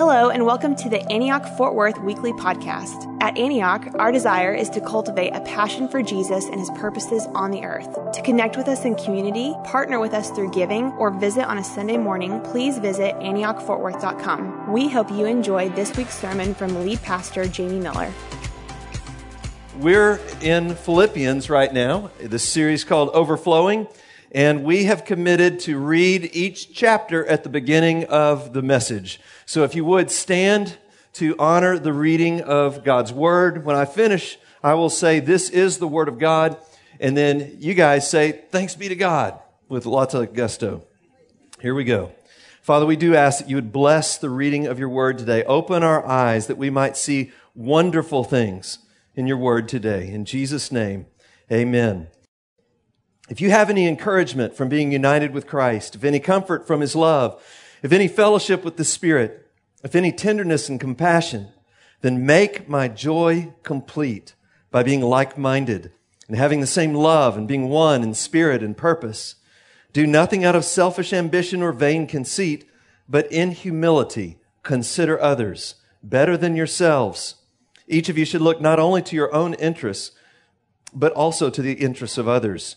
Hello, and welcome to the Antioch Fort Worth Weekly Podcast. At Antioch, our desire is to cultivate a passion for Jesus and his purposes on the earth. To connect with us in community, partner with us through giving, or visit on a Sunday morning, please visit AntiochFortWorth.com. We hope you enjoy this week's sermon from lead pastor Jamie Miller. We're in Philippians right now, this series called Overflowing, and we have committed to read each chapter at the beginning of the message. So if you would stand to honor the reading of God's Word. When I finish, I will say, This is the Word of God. And then you guys say, Thanks be to God with lots of gusto. Here we go. Father, we do ask that you would bless the reading of your Word today. Open our eyes that we might see wonderful things in your Word today. In Jesus' name, amen. If you have any encouragement from being united with Christ, if any comfort from his love, if any fellowship with the Spirit, if any tenderness and compassion, then make my joy complete by being like-minded and having the same love and being one in spirit and purpose. Do nothing out of selfish ambition or vain conceit, but in humility consider others better than yourselves. Each of you should look not only to your own interests, but also to the interests of others.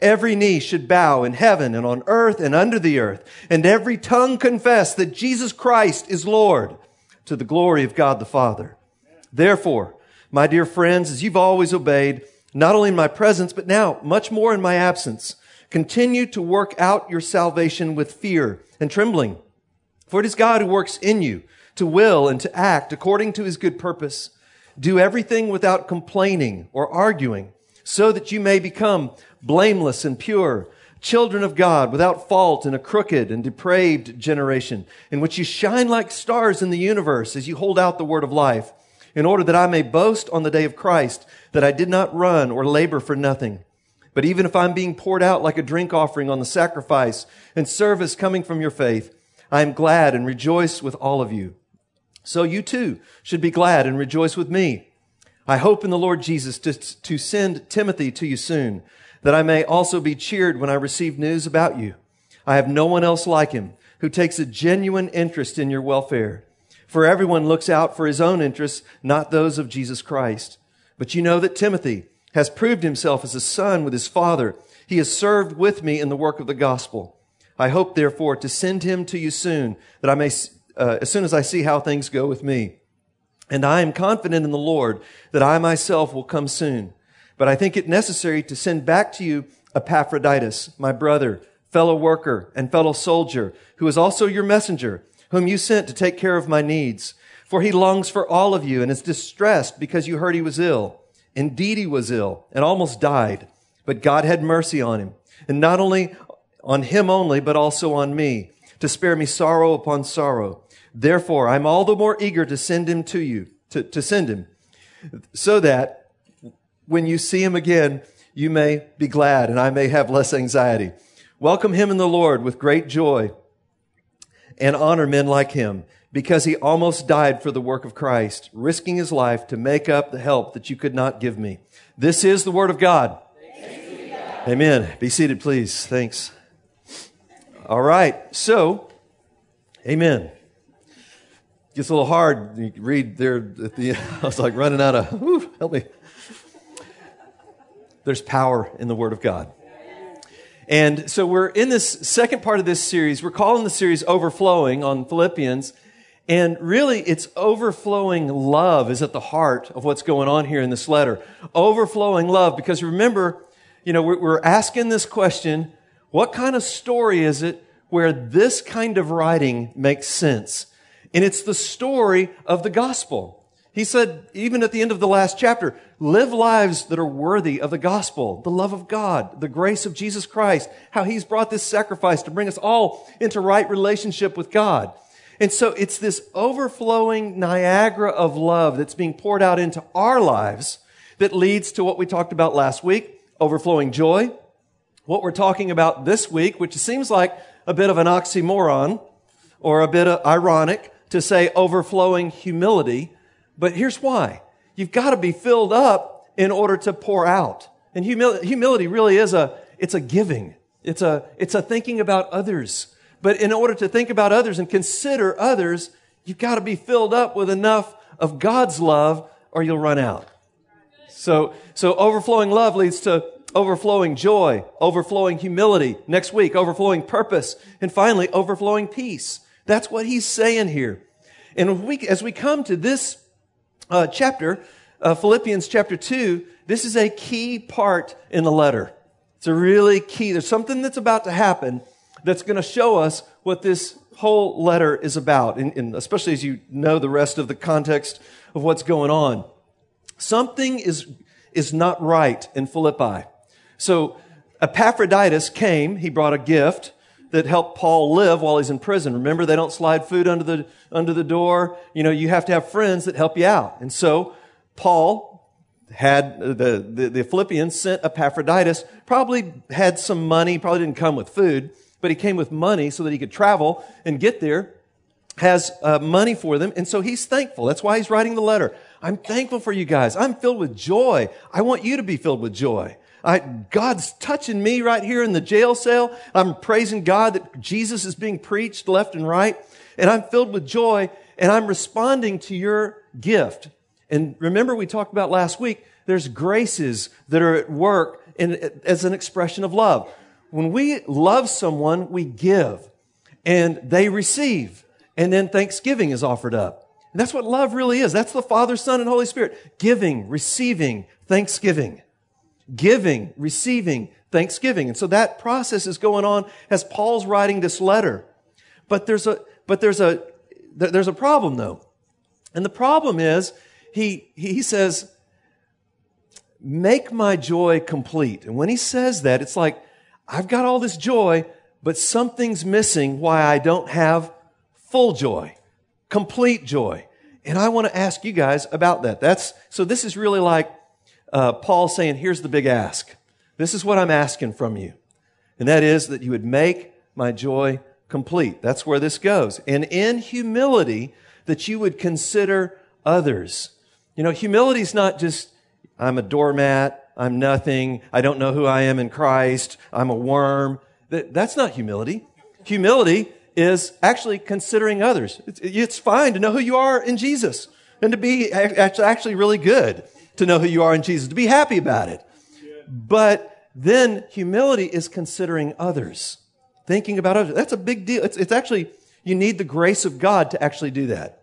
Every knee should bow in heaven and on earth and under the earth, and every tongue confess that Jesus Christ is Lord to the glory of God the Father. Therefore, my dear friends, as you've always obeyed, not only in my presence, but now much more in my absence, continue to work out your salvation with fear and trembling. For it is God who works in you to will and to act according to his good purpose. Do everything without complaining or arguing so that you may become blameless and pure, children of God without fault in a crooked and depraved generation, in which you shine like stars in the universe as you hold out the word of life, in order that I may boast on the day of Christ that I did not run or labor for nothing. But even if I'm being poured out like a drink offering on the sacrifice and service coming from your faith, I am glad and rejoice with all of you. So you too should be glad and rejoice with me. I hope in the Lord Jesus to, to send Timothy to you soon that I may also be cheered when I receive news about you. I have no one else like him who takes a genuine interest in your welfare. For everyone looks out for his own interests, not those of Jesus Christ. But you know that Timothy has proved himself as a son with his father. He has served with me in the work of the gospel. I hope, therefore, to send him to you soon, that I may, uh, as soon as I see how things go with me. And I am confident in the Lord that I myself will come soon. But I think it necessary to send back to you Epaphroditus, my brother, fellow worker, and fellow soldier, who is also your messenger, whom you sent to take care of my needs. For he longs for all of you and is distressed because you heard he was ill. Indeed, he was ill and almost died, but God had mercy on him. And not only on him only, but also on me, to spare me sorrow upon sorrow. Therefore, I'm all the more eager to send him to you, to, to send him, so that when you see him again, you may be glad and I may have less anxiety. Welcome him in the Lord with great joy and honor men like him because he almost died for the work of Christ, risking his life to make up the help that you could not give me. This is the word of God. God. Amen. Be seated, please. Thanks. All right. So, amen. Gets a little hard. You read there at the, end. I was like running out of, help me. There's power in the Word of God. And so we're in this second part of this series. We're calling the series Overflowing on Philippians. And really, it's overflowing love is at the heart of what's going on here in this letter. Overflowing love, because remember, you know, we're asking this question, what kind of story is it where this kind of writing makes sense? And it's the story of the gospel. He said, even at the end of the last chapter, live lives that are worthy of the gospel, the love of God, the grace of Jesus Christ, how he's brought this sacrifice to bring us all into right relationship with God. And so it's this overflowing Niagara of love that's being poured out into our lives that leads to what we talked about last week, overflowing joy. What we're talking about this week, which seems like a bit of an oxymoron or a bit ironic to say overflowing humility. But here's why. You've got to be filled up in order to pour out. And humil- humility really is a, it's a giving. It's a, it's a thinking about others. But in order to think about others and consider others, you've got to be filled up with enough of God's love or you'll run out. So, so overflowing love leads to overflowing joy, overflowing humility. Next week, overflowing purpose. And finally, overflowing peace. That's what he's saying here. And we, as we come to this uh, chapter, uh, Philippians chapter 2, this is a key part in the letter. It's a really key. There's something that's about to happen that's going to show us what this whole letter is about, and, and especially as you know the rest of the context of what's going on. Something is, is not right in Philippi. So Epaphroditus came, he brought a gift that help Paul live while he's in prison. Remember, they don't slide food under the, under the door. You know, you have to have friends that help you out. And so Paul had the, the, the Philippians sent Epaphroditus, probably had some money, probably didn't come with food, but he came with money so that he could travel and get there, has uh, money for them. And so he's thankful. That's why he's writing the letter. I'm thankful for you guys. I'm filled with joy. I want you to be filled with joy. I, God's touching me right here in the jail cell. I'm praising God that Jesus is being preached left and right. And I'm filled with joy and I'm responding to your gift. And remember, we talked about last week, there's graces that are at work in, as an expression of love. When we love someone, we give and they receive. And then thanksgiving is offered up. And that's what love really is. That's the Father, Son, and Holy Spirit. Giving, receiving, thanksgiving. Giving, receiving, thanksgiving. And so that process is going on as Paul's writing this letter. But there's a, but there's a, there's a problem though. And the problem is he, he says, make my joy complete. And when he says that, it's like, I've got all this joy, but something's missing why I don't have full joy, complete joy. And I want to ask you guys about that. That's, so this is really like, uh, Paul saying, here's the big ask. This is what I'm asking from you. And that is that you would make my joy complete. That's where this goes. And in humility, that you would consider others. You know, humility is not just, I'm a doormat, I'm nothing, I don't know who I am in Christ, I'm a worm. That, that's not humility. Humility is actually considering others. It's, it's fine to know who you are in Jesus and to be actually really good to know who you are in Jesus, to be happy about it. But then humility is considering others, thinking about others. That's a big deal. It's, it's actually, you need the grace of God to actually do that.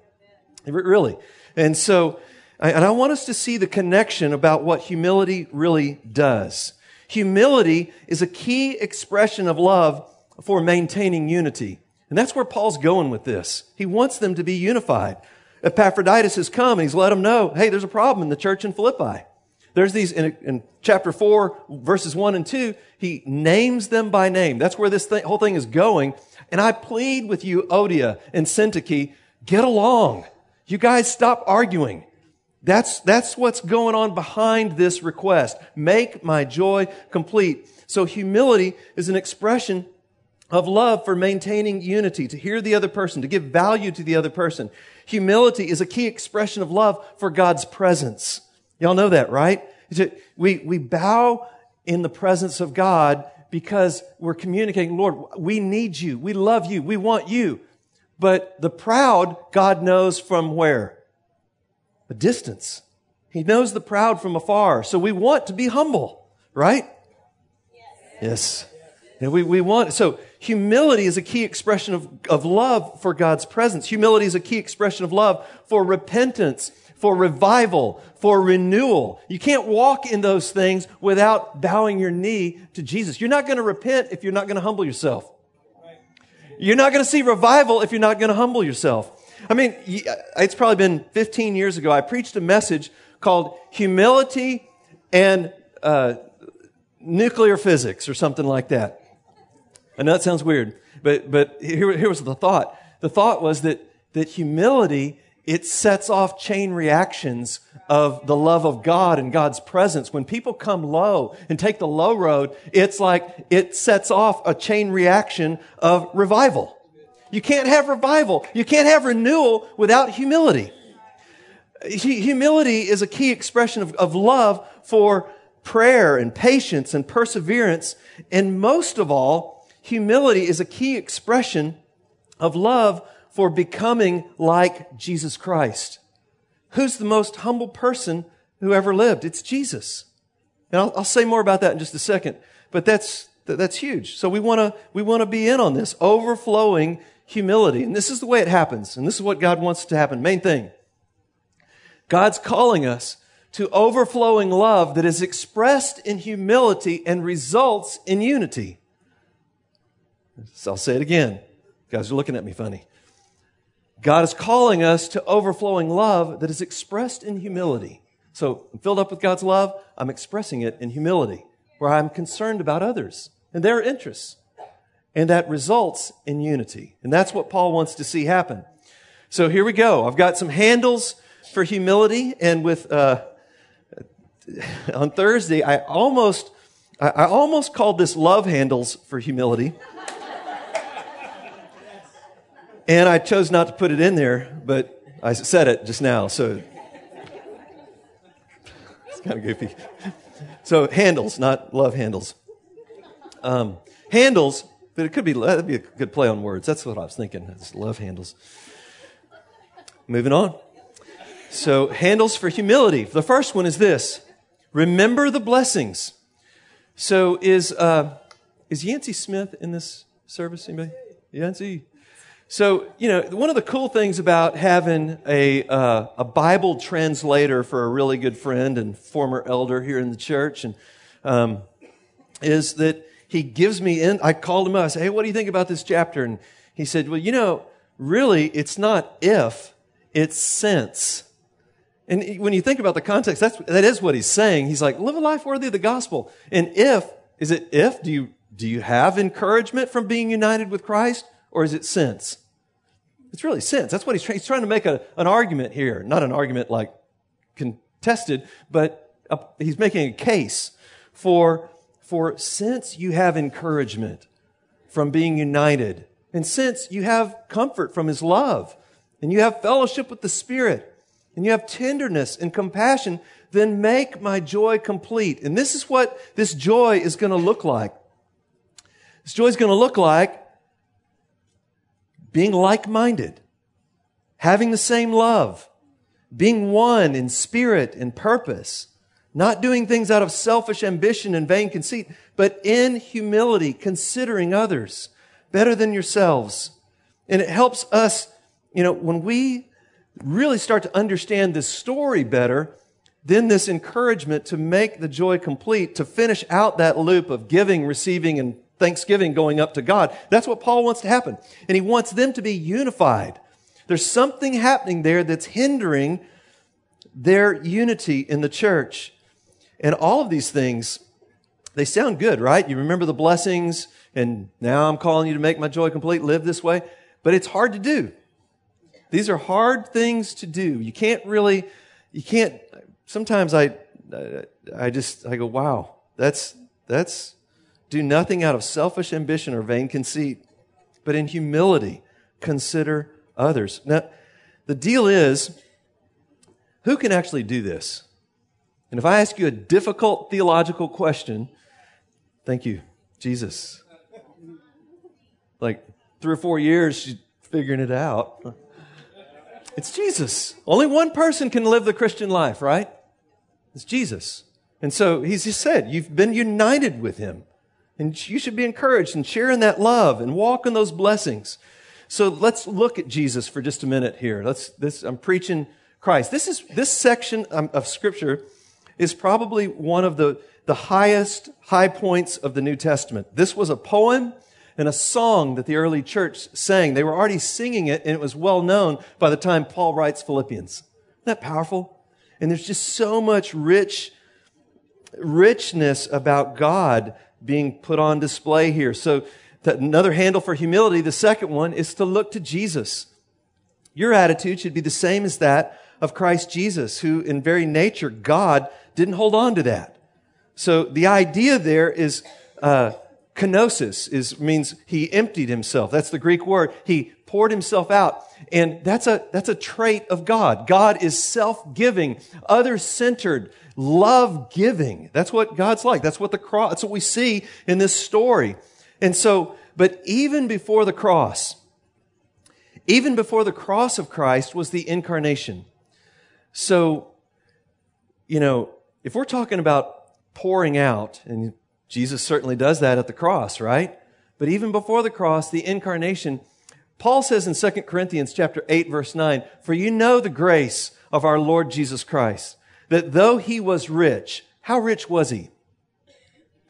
Really. And so, and I want us to see the connection about what humility really does. Humility is a key expression of love for maintaining unity. And that's where Paul's going with this. He wants them to be unified. Epaphroditus has come and he's let them know, hey, there's a problem in the church in Philippi. There's these, in, in chapter 4, verses 1 and 2, he names them by name. That's where this thing, whole thing is going. And I plead with you, Euodia and Syntyche, get along. You guys stop arguing. That's, that's what's going on behind this request. Make my joy complete. So humility is an expression of love for maintaining unity, to hear the other person, to give value to the other person. Humility is a key expression of love for God's presence. Y'all know that, right? We, we bow in the presence of God because we're communicating, Lord, we need you. We love you. We want you. But the proud, God knows from where? A distance. He knows the proud from afar. So we want to be humble, right? Yes. yes. And we, we want, so humility is a key expression of, of love for God's presence. Humility is a key expression of love for repentance, for revival, for renewal. You can't walk in those things without bowing your knee to Jesus. You're not going to repent if you're not going to humble yourself. You're not going to see revival if you're not going to humble yourself. I mean, it's probably been 15 years ago. I preached a message called Humility and uh, Nuclear Physics or something like that. I know that sounds weird, but, but here, here was the thought. The thought was that that humility, it sets off chain reactions of the love of God and God's presence. When people come low and take the low road, it's like it sets off a chain reaction of revival. You can't have revival. You can't have renewal without humility. Humility is a key expression of, of love for prayer and patience and perseverance. And most of all, humility is a key expression of love for becoming like Jesus Christ. Who's the most humble person who ever lived? It's Jesus. And I'll, I'll say more about that in just a second, but that's, that's huge. So we want to, we want to be in on this overflowing humility. And this is the way it happens. And this is what God wants to happen. Main thing. God's calling us to overflowing love that is expressed in humility and results in unity. So I'll say it again. You guys are looking at me funny. God is calling us to overflowing love that is expressed in humility. So I'm filled up with God's love. I'm expressing it in humility, where I'm concerned about others and their interests. And that results in unity. And that's what Paul wants to see happen. So here we go. I've got some handles for humility. And with, uh, on Thursday, I almost, I almost called this love handles for humility. And I chose not to put it in there, but I said it just now, so it's kind of goofy. So handles, not love handles. Um, handles, but it could be that'd be a good play on words. That's what I was thinking. It's love handles. Moving on. So handles for humility. The first one is this: remember the blessings. So is uh, is Yancey Smith in this service? Anybody? Yancey. So, you know, one of the cool things about having a, uh, a Bible translator for a really good friend and former elder here in the church and, um, is that he gives me in, I called him up, I said, hey, what do you think about this chapter? And he said, well, you know, really, it's not if, it's since. And when you think about the context, that's, that is what he's saying. He's like, live a life worthy of the gospel. And if, is it if? Do you, do you have encouragement from being united with Christ? Or is it sense? It's really sense. That's what he's trying. He's trying to make a, an argument here, not an argument like contested, but a, he's making a case for for since you have encouragement from being united, and since you have comfort from His love, and you have fellowship with the Spirit, and you have tenderness and compassion, then make my joy complete. And this is what this joy is going to look like. This joy is going to look like being like minded, having the same love, being one in spirit and purpose, not doing things out of selfish ambition and vain conceit, but in humility, considering others better than yourselves. And it helps us, you know, when we really start to understand this story better, then this encouragement to make the joy complete, to finish out that loop of giving, receiving, and thanksgiving going up to God. That's what Paul wants to happen. And he wants them to be unified. There's something happening there that's hindering their unity in the church. And all of these things, they sound good, right? You remember the blessings, and now I'm calling you to make my joy complete, live this way. But it's hard to do. These are hard things to do. You can't really, you can't, sometimes I, I just, I go, wow, that's, that's do nothing out of selfish ambition or vain conceit, but in humility consider others. Now, the deal is, who can actually do this? And if I ask you a difficult theological question, thank you, Jesus. Like three or four years, she's figuring it out. It's Jesus. Only one person can live the Christian life, right? It's Jesus. And so he's just said, you've been united with him. And you should be encouraged and share in that love and walk in those blessings. So let's look at Jesus for just a minute here. Let's, this, I'm preaching Christ. This is, this section um, of scripture is probably one of the, the highest high points of the New Testament. This was a poem and a song that the early church sang. They were already singing it and it was well known by the time Paul writes Philippians. Isn't that powerful? And there's just so much rich, richness about God being put on display here. So another handle for humility, the second one is to look to Jesus. Your attitude should be the same as that of Christ Jesus, who in very nature, God didn't hold on to that. So the idea there is, uh, kenosis is, means he emptied himself. That's the Greek word. He poured himself out. And that's a, that's a trait of God. God is self-giving, other-centered, love-giving. That's what God's like. That's what the cross, that's what we see in this story. And so, but even before the cross, even before the cross of Christ was the incarnation. So, you know, if we're talking about pouring out, and Jesus certainly does that at the cross, right? But even before the cross, the incarnation, Paul says in 2 Corinthians chapter 8 verse 9, "For you know the grace of our Lord Jesus Christ, that though he was rich, how rich was he?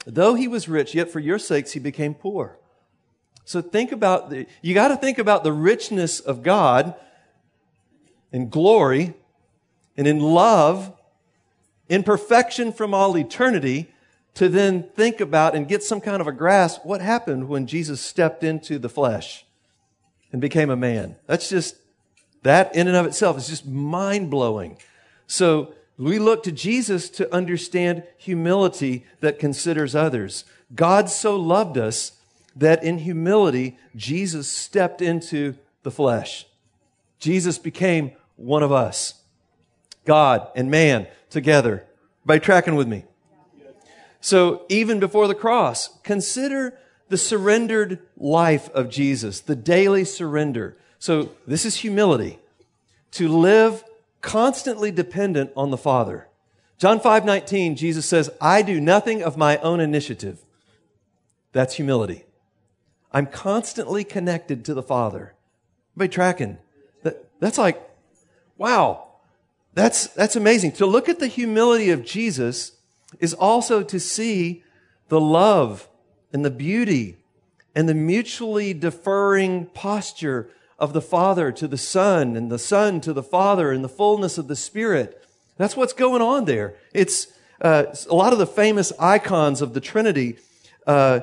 Though he was rich, yet for your sakes he became poor." So think about the, you got to think about the richness of God in glory and in love, in perfection from all eternity, to then think about and get some kind of a grasp what happened when Jesus stepped into the flesh and became a man. That's just, that in and of itself is just mind blowing. So we look to Jesus to understand humility that considers others. God so loved us that in humility, Jesus stepped into the flesh. Jesus became one of us. God and man together. By tracking with me. So even before the cross, consider the surrendered life of Jesus, the daily surrender. So this is humility. To live constantly dependent on the Father. John 5 19, Jesus says, I do nothing of my own initiative. That's humility. I'm constantly connected to the Father. By tracking. That, that's like, wow. That's, that's amazing. To look at the humility of Jesus is also to see the love and the beauty and the mutually deferring posture of the Father to the Son and the Son to the Father and the fullness of the Spirit. That's what's going on there. It's uh, a lot of the famous icons of the Trinity uh,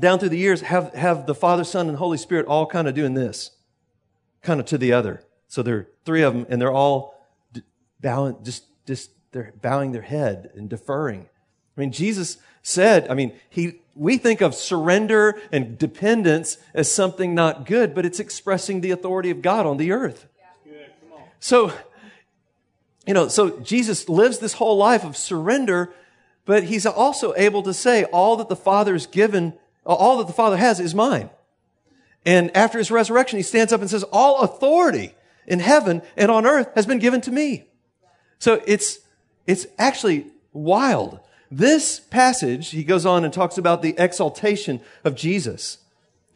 down through the years have, have the Father, Son, and Holy Spirit all kind of doing this, kind of to the other. So there are three of them, and they're all bowing, just, just they're bowing their head and deferring. I mean, Jesus said, I mean, he, we think of surrender and dependence as something not good, but it's expressing the authority of God on the earth. So, you know, so Jesus lives this whole life of surrender, but he's also able to say, all that the Father's given, all that the Father has is mine. And after his resurrection, he stands up and says, all authority in heaven and on earth has been given to me. So it's, it's actually wild. This passage, he goes on and talks about the exaltation of Jesus.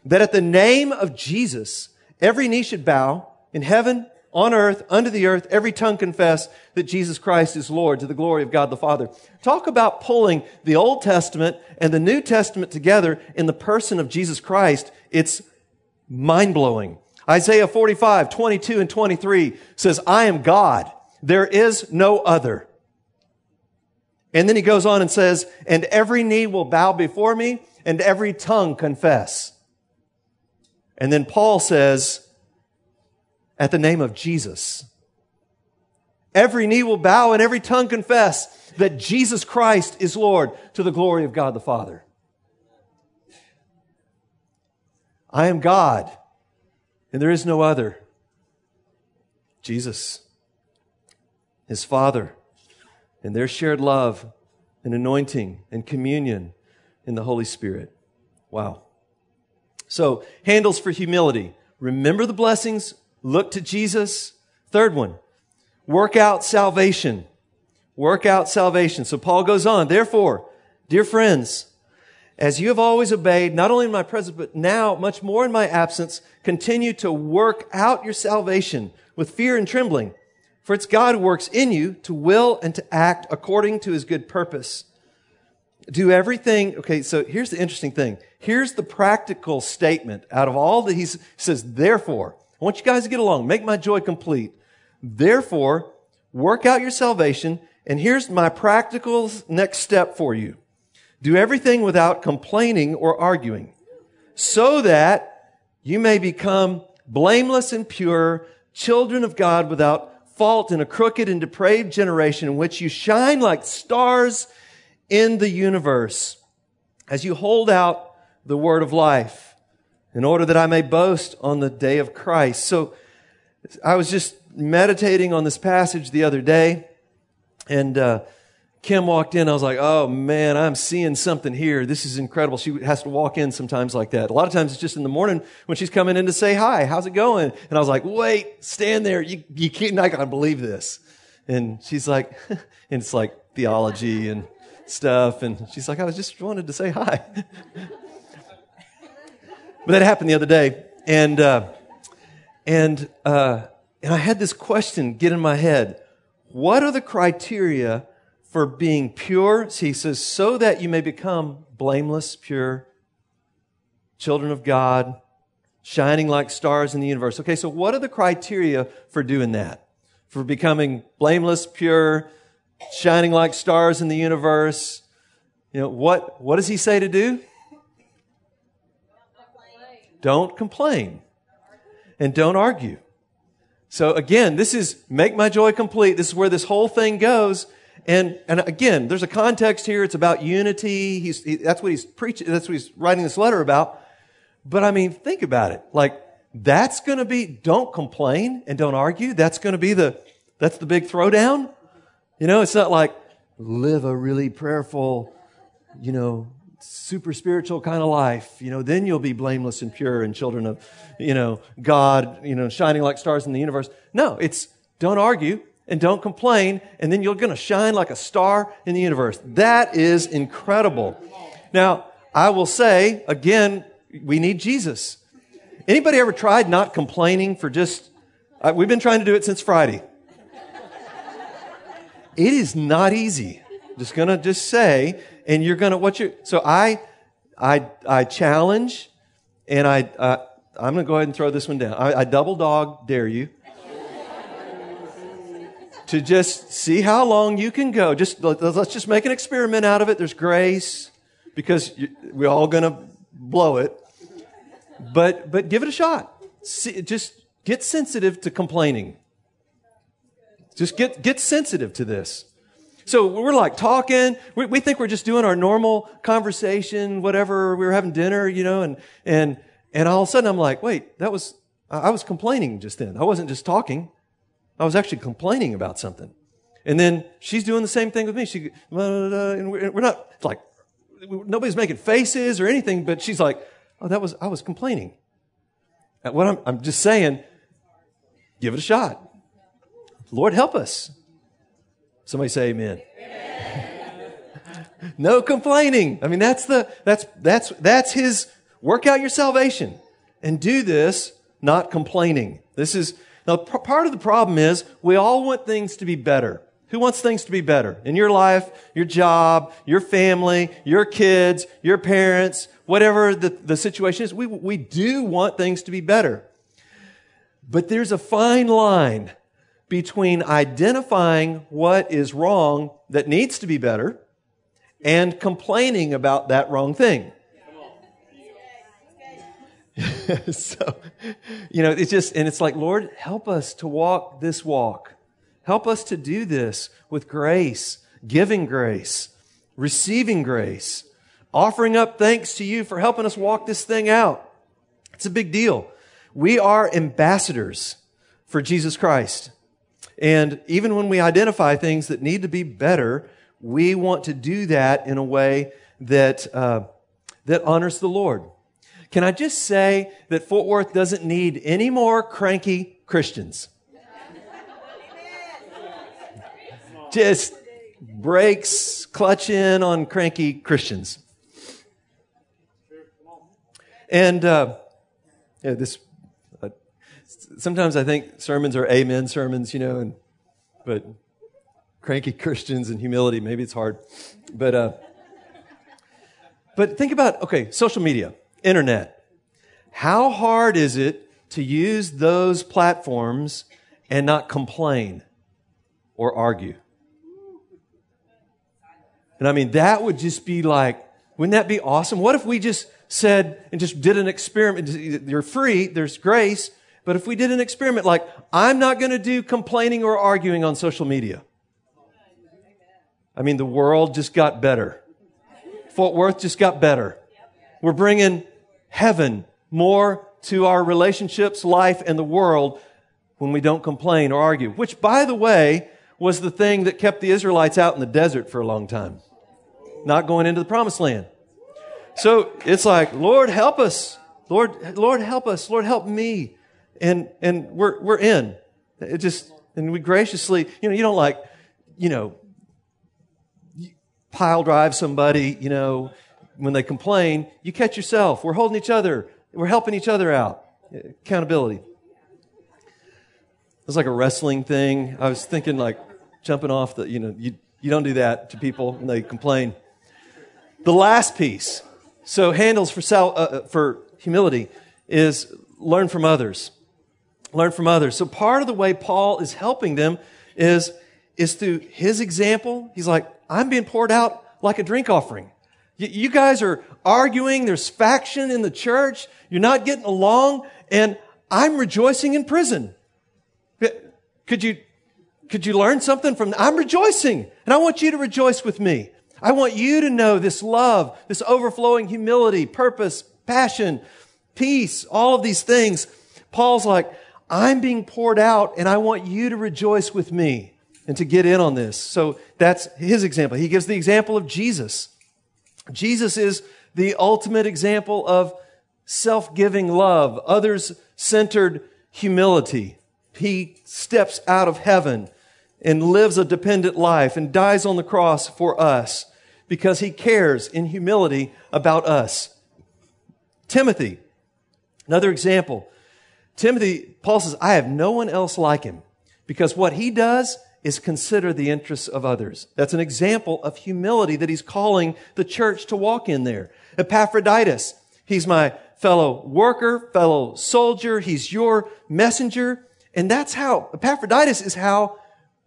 That at the name of Jesus, every knee should bow in heaven, on earth, under the earth, every tongue confess that Jesus Christ is Lord to the glory of God the Father. Talk about pulling the Old Testament and the New Testament together in the person of Jesus Christ. It's mind blowing. Isaiah 45, 22 and 23 says, I am God. There is no other. And then he goes on and says, and every knee will bow before me and every tongue confess. And then Paul says, at the name of Jesus, every knee will bow and every tongue confess that Jesus Christ is Lord to the glory of God the Father. I am God and there is no other. Jesus, his Father, and their shared love and anointing and communion in the Holy Spirit. Wow. So, handles for humility. Remember the blessings, look to Jesus. Third one, work out salvation. Work out salvation. So Paul goes on, therefore, dear friends, as you have always obeyed, not only in my presence, but now much more in my absence, continue to work out your salvation with fear and trembling. For it's God who works in you to will and to act according to his good purpose. Do everything. Okay, so here's the interesting thing. Here's the practical statement out of all that he says, therefore, I want you guys to get along, make my joy complete. Therefore, work out your salvation. And here's my practical next step for you. Do everything without complaining or arguing so that you may become blameless and pure, children of God without fault in a crooked and depraved generation in which you shine like stars in the universe as you hold out the word of life in order that I may boast on the day of Christ. So I was just meditating on this passage the other day and, uh, Kim walked in. I was like, oh man, I'm seeing something here. This is incredible. She has to walk in sometimes like that. A lot of times it's just in the morning when she's coming in to say hi. How's it going? And I was like, wait, stand there. You, you can't, not gonna believe this. And she's like, and it's like theology and stuff. And she's like, I was just wanted to say hi. but that happened the other day. And, uh, and, uh, and I had this question get in my head. What are the criteria for being pure. He says, so that you may become blameless, pure, children of God, shining like stars in the universe. Okay, so what are the criteria for doing that? For becoming blameless, pure, shining like stars in the universe? You know, what, what does he say to do? Don't complain. And don't argue. So again, this is make my joy complete. This is where this whole thing goes. And, and again, there's a context here. It's about unity. He's, he, that's what he's preaching. That's what he's writing this letter about. But I mean, think about it. Like, that's going to be, don't complain and don't argue. That's going to be the, that's the big throwdown. You know, it's not like live a really prayerful, you know, super spiritual kind of life. You know, then you'll be blameless and pure and children of, you know, God, you know, shining like stars in the universe. No, it's don't argue and don't complain, and then you're going to shine like a star in the universe. That is incredible. Now, I will say again, we need Jesus. Anybody ever tried not complaining for just, uh, we've been trying to do it since Friday. It is not easy. Just gonna just say, and you're gonna, what you, so I, I, I challenge, and I, uh, I'm gonna go ahead and throw this one down. I, I double dog dare you to just see how long you can go. Just let's just make an experiment out of it. There's grace because we're all going to blow it. But but give it a shot. See, just get sensitive to complaining. Just get get sensitive to this. So we're like talking. We, we think we're just doing our normal conversation, whatever. We were having dinner, you know, and and and all of a sudden I'm like, wait, that was I was complaining just then. I wasn't just talking. I was actually complaining about something. And then she's doing the same thing with me. She, and we're not like, nobody's making faces or anything, but she's like, oh, that was, I was complaining. And what I'm, I'm just saying, give it a shot. Lord, help us. Somebody say amen. amen. no complaining. I mean, that's the, that's, that's, that's his work out your salvation and do this not complaining. This is, now, part of the problem is we all want things to be better. Who wants things to be better? In your life, your job, your family, your kids, your parents, whatever the, the situation is, we, we do want things to be better. But there's a fine line between identifying what is wrong that needs to be better and complaining about that wrong thing. so, you know, it's just, and it's like, Lord, help us to walk this walk. Help us to do this with grace, giving grace, receiving grace, offering up thanks to you for helping us walk this thing out. It's a big deal. We are ambassadors for Jesus Christ. And even when we identify things that need to be better, we want to do that in a way that, uh, that honors the Lord. Can I just say that Fort Worth doesn't need any more cranky Christians? Just brakes, clutch in on cranky Christians. And uh, yeah, this. Uh, sometimes I think sermons are amen sermons, you know, and but cranky Christians and humility, maybe it's hard. But uh, but think about okay, social media internet. How hard is it to use those platforms and not complain or argue? And I mean, that would just be like, wouldn't that be awesome? What if we just said and just did an experiment? You're free, there's grace, But if we did an experiment like, I'm not going to do complaining or arguing on social media. I mean, the world just got better. Fort Worth just got better. We're bringing heaven more to our relationships, life, and the world when we don't complain or argue, which, by the way, was the thing that kept the Israelites out in the desert for a long time, not going into the promised land. So it's like, Lord, help us. Lord, Lord, help us. Lord, help me. And, and we're, we're in. It just, and we graciously, you know, you don't like, you know, pile drive somebody, you know, when they complain, you catch yourself. We're holding each other. We're helping each other out. Accountability. It's like a wrestling thing. I was thinking like jumping off the, you know, you, you don't do that to people when they complain. The last piece, so handles for, sal, uh, uh for humility, is learn from others. Learn from others. So part of the way Paul is helping them is, is through his example. He's like, I'm being poured out like a drink offering. You guys are arguing. There's faction in the church. You're not getting along. And I'm rejoicing in prison. Could you, could you learn something from, I'm rejoicing and I want you to rejoice with me. I want you to know this love, this overflowing humility, purpose, passion, peace, all of these things. Paul's like, I'm being poured out and I want you to rejoice with me and to get in on this. So that's his example. He gives the example of Jesus. Jesus is the ultimate example of self-giving love, others-centered humility. He steps out of heaven and lives a dependent life and dies on the cross for us because he cares in humility about us. Timothy, another example. Timothy, Paul says, I have no one else like him because what he does is consider the interests of others. That's an example of humility that he's calling the church to walk in there. Epaphroditus, he's my fellow worker, fellow soldier. He's your messenger. And that's how, Epaphroditus is how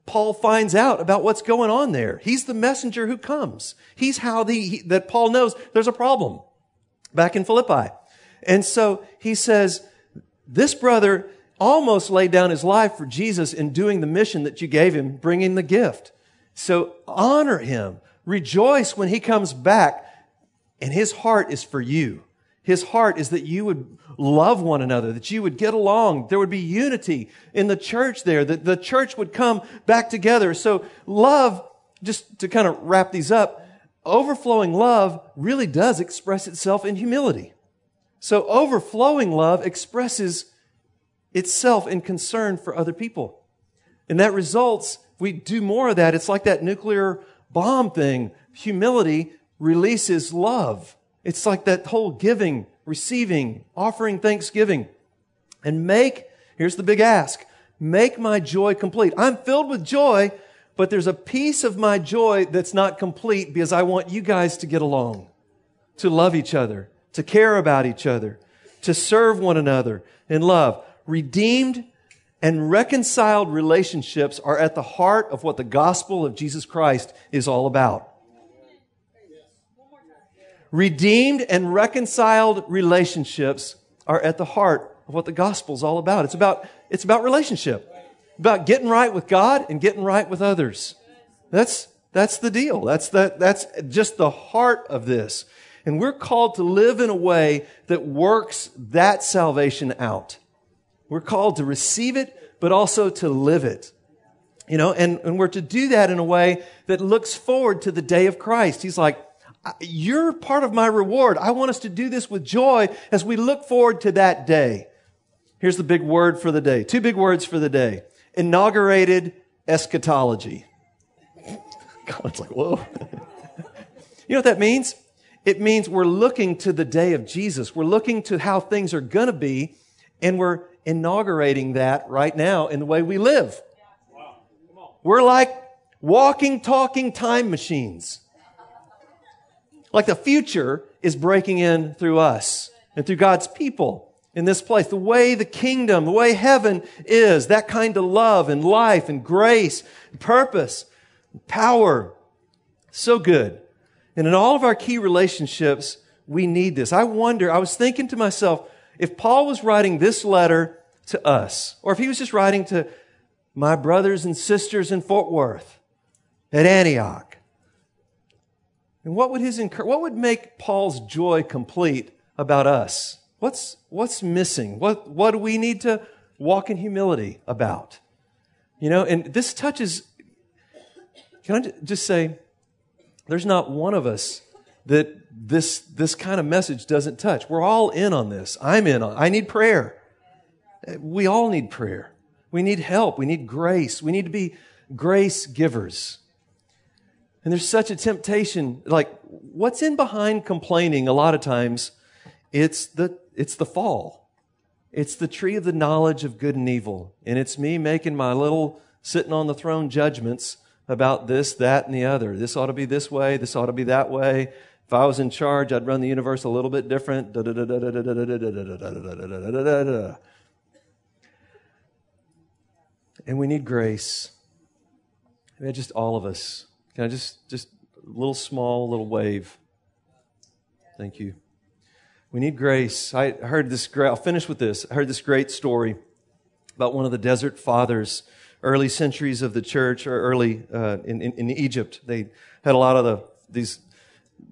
Paul finds out about what's going on there. He's the messenger who comes. He's how the, he, that Paul knows there's a problem back in Philippi. And so he says, this brother almost laid down his life for Jesus in doing the mission that you gave him, bringing the gift. So honor him. Rejoice when he comes back. And his heart is for you. His heart is that you would love one another, that you would get along. There would be unity in the church there, that the church would come back together. So love, just to kind of wrap these up, overflowing love really does express itself in humility. So overflowing love expresses itself in concern for other people. And that results, we do more of that. It's like that nuclear bomb thing. Humility releases love. It's like that whole giving, receiving, offering thanksgiving. And make, here's the big ask, make my joy complete. I'm filled with joy, but there's a piece of my joy that's not complete because I want you guys to get along, to love each other, to care about each other, to serve one another in love. Redeemed and reconciled relationships are at the heart of what the gospel of Jesus Christ is all about. Redeemed and reconciled relationships are at the heart of what the gospel is all about. It's about, it's about relationship, about getting right with God and getting right with others. That's, that's the deal. That's the, that's just the heart of this. And we're called to live in a way that works that salvation out. We're called to receive it, but also to live it. You know, and, and we're to do that in a way that looks forward to the day of Christ. He's like, you're part of my reward. I want us to do this with joy as we look forward to that day. Here's the big word for the day. Two big words for the day. Inaugurated eschatology. God's like, whoa. you know what that means? It means we're looking to the day of Jesus. We're looking to how things are going to be, and we're inaugurating that right now in the way we live. We're like walking, talking time machines. Like the future is breaking in through us and through God's people in this place. The way the kingdom, the way heaven is, that kind of love and life and grace, and purpose, and power. So good. And in all of our key relationships, we need this. I wonder, I was thinking to myself, if Paul was writing this letter to us, or if he was just writing to my brothers and sisters in Fort Worth, at Antioch, and what would his what would make Paul's joy complete about us? What's what's missing? What what do we need to walk in humility about? You know, and this touches. Can I just say, there's not one of us that this this kind of message doesn't touch. We're all in on this. I'm in on. I need prayer. We all need prayer. We need help. We need grace. We need to be grace givers. And there's such a temptation. Like, what's in behind complaining a lot of times? It's the, it's the fall. It's the tree of the knowledge of good and evil. And it's me making my little sitting on the throne judgments about this, that, and the other. This ought to be this way. This ought to be that way. If I was in charge, I'd run the universe a little bit different. And we need grace. I mean, just all of us. Can I just, just a little small, little wave? Thank you. We need grace. I heard this I'll finish with this. I heard this great story about one of the desert fathers, early centuries of the church, or early uh, in, in, in Egypt. They had a lot of the, these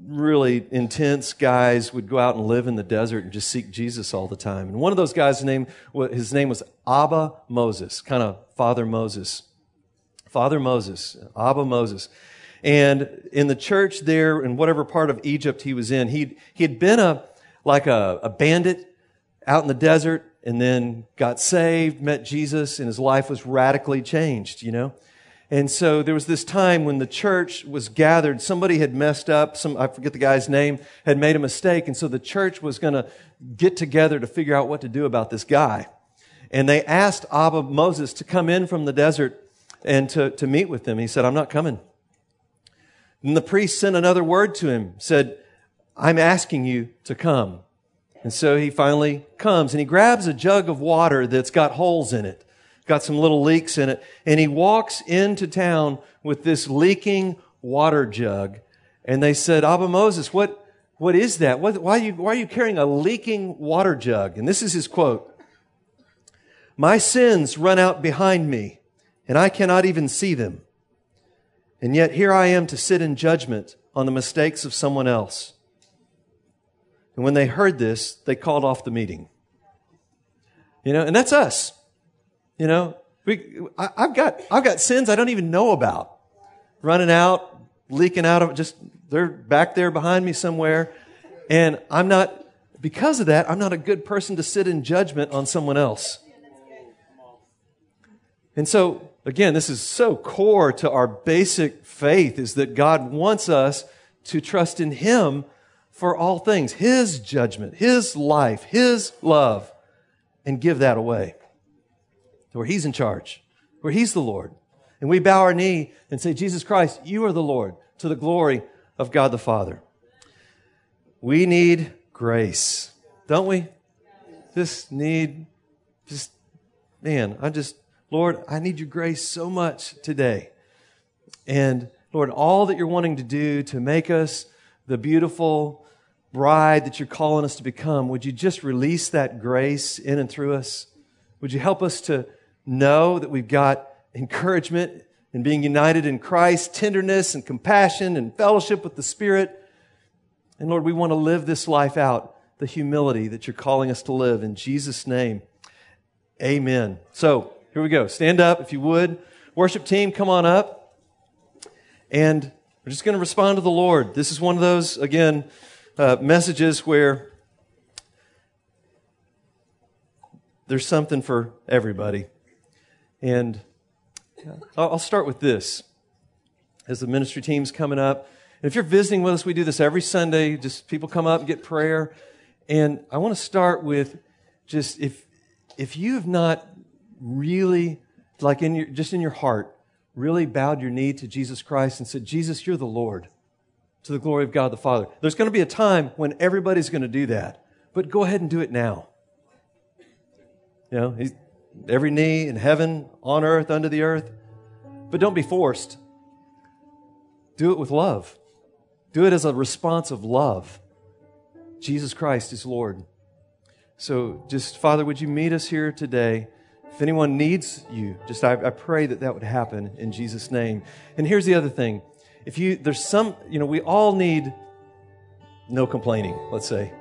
really intense guys would go out and live in the desert and just seek Jesus all the time. And one of those guys' name, his name was Abba Moses, kind of Father Moses. Father Moses, Abba Moses. And in the church there, in whatever part of Egypt he was in, he he had been a, like a, a bandit out in the desert and then got saved, met Jesus, and his life was radically changed, you know? And so there was this time when the church was gathered. Somebody had messed up. Some, I forget the guy's name, had made a mistake. And so the church was going to get together to figure out what to do about this guy. And they asked Abba Moses to come in from the desert and to, to meet with them. He said, I'm not coming. And the priest sent another word to him, said, I'm asking you to come. And so he finally comes and he grabs a jug of water that's got holes in it, got some little leaks in it, and he walks into town with this leaking water jug. And they said, Abba Moses, what, what is that? What, why, are you, why are you carrying a leaking water jug? And this is his quote. My sins run out behind me and I cannot even see them. And yet here I am to sit in judgment on the mistakes of someone else. And when they heard this, they called off the meeting. You know, and that's us. You know, we, I, have got, I've got sins I don't even know about. Running out, leaking out of just, they're back there behind me somewhere. And I'm not, because of that, I'm not a good person to sit in judgment on someone else. And so, again, this is so core to our basic faith is that God wants us to trust in Him for all things, His judgment, His life, His love, and give that away. Where He's in charge, where He's the Lord. And we bow our knee and say, Jesus Christ, you are the Lord, to the glory of God the Father. We need grace, don't we? Just need, just, man, I just, Lord, I need your grace so much today. And Lord, all that you're wanting to do to make us the beautiful bride that you're calling us to become, would you just release that grace in and through us? Would you help us to know that we've got encouragement in being united in Christ, tenderness and compassion and fellowship with the Spirit? And Lord, we want to live this life out, the humility that you're calling us to live. In Jesus' name, amen. So, here we go. Stand up if you would. Worship team, come on up. And we're just going to respond to the Lord. This is one of those, again, uh, messages where there's something for everybody. And uh, I'll start with this. As the ministry team's coming up, and if you're visiting with us, we do this every Sunday. Just people come up and get prayer. And I want to start with just if if you have not really, like in your, just in your heart, really bowed your knee to Jesus Christ and said, Jesus, you're the Lord, to the glory of God the Father. There's going to be a time when everybody's going to do that, but go ahead and do it now. You know, every knee in heaven, on earth, under the earth, but don't be forced. Do it with love. Do it as a response of love. Jesus Christ is Lord. So just, Father, would you meet us here today? If anyone needs you, just I, I pray that that would happen in Jesus' name. And here's the other thing. If you, there's some, you know, we all need no complaining, let's say.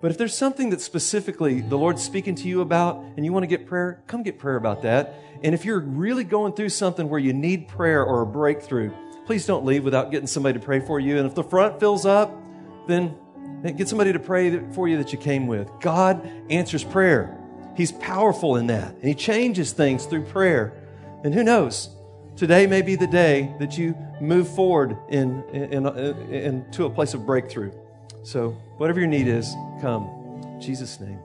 But if there's something that specifically the Lord's speaking to you about and you want to get prayer, come get prayer about that. And if you're really going through something where you need prayer or a breakthrough, please don't leave without getting somebody to pray for you. And if the front fills up, then get somebody to pray for you that you came with. God answers prayer. He's powerful in that. And He changes things through prayer. And who knows? Today may be the day that you move forward in, in, in, in, to a place of breakthrough. So, whatever your need is, come. In Jesus' name.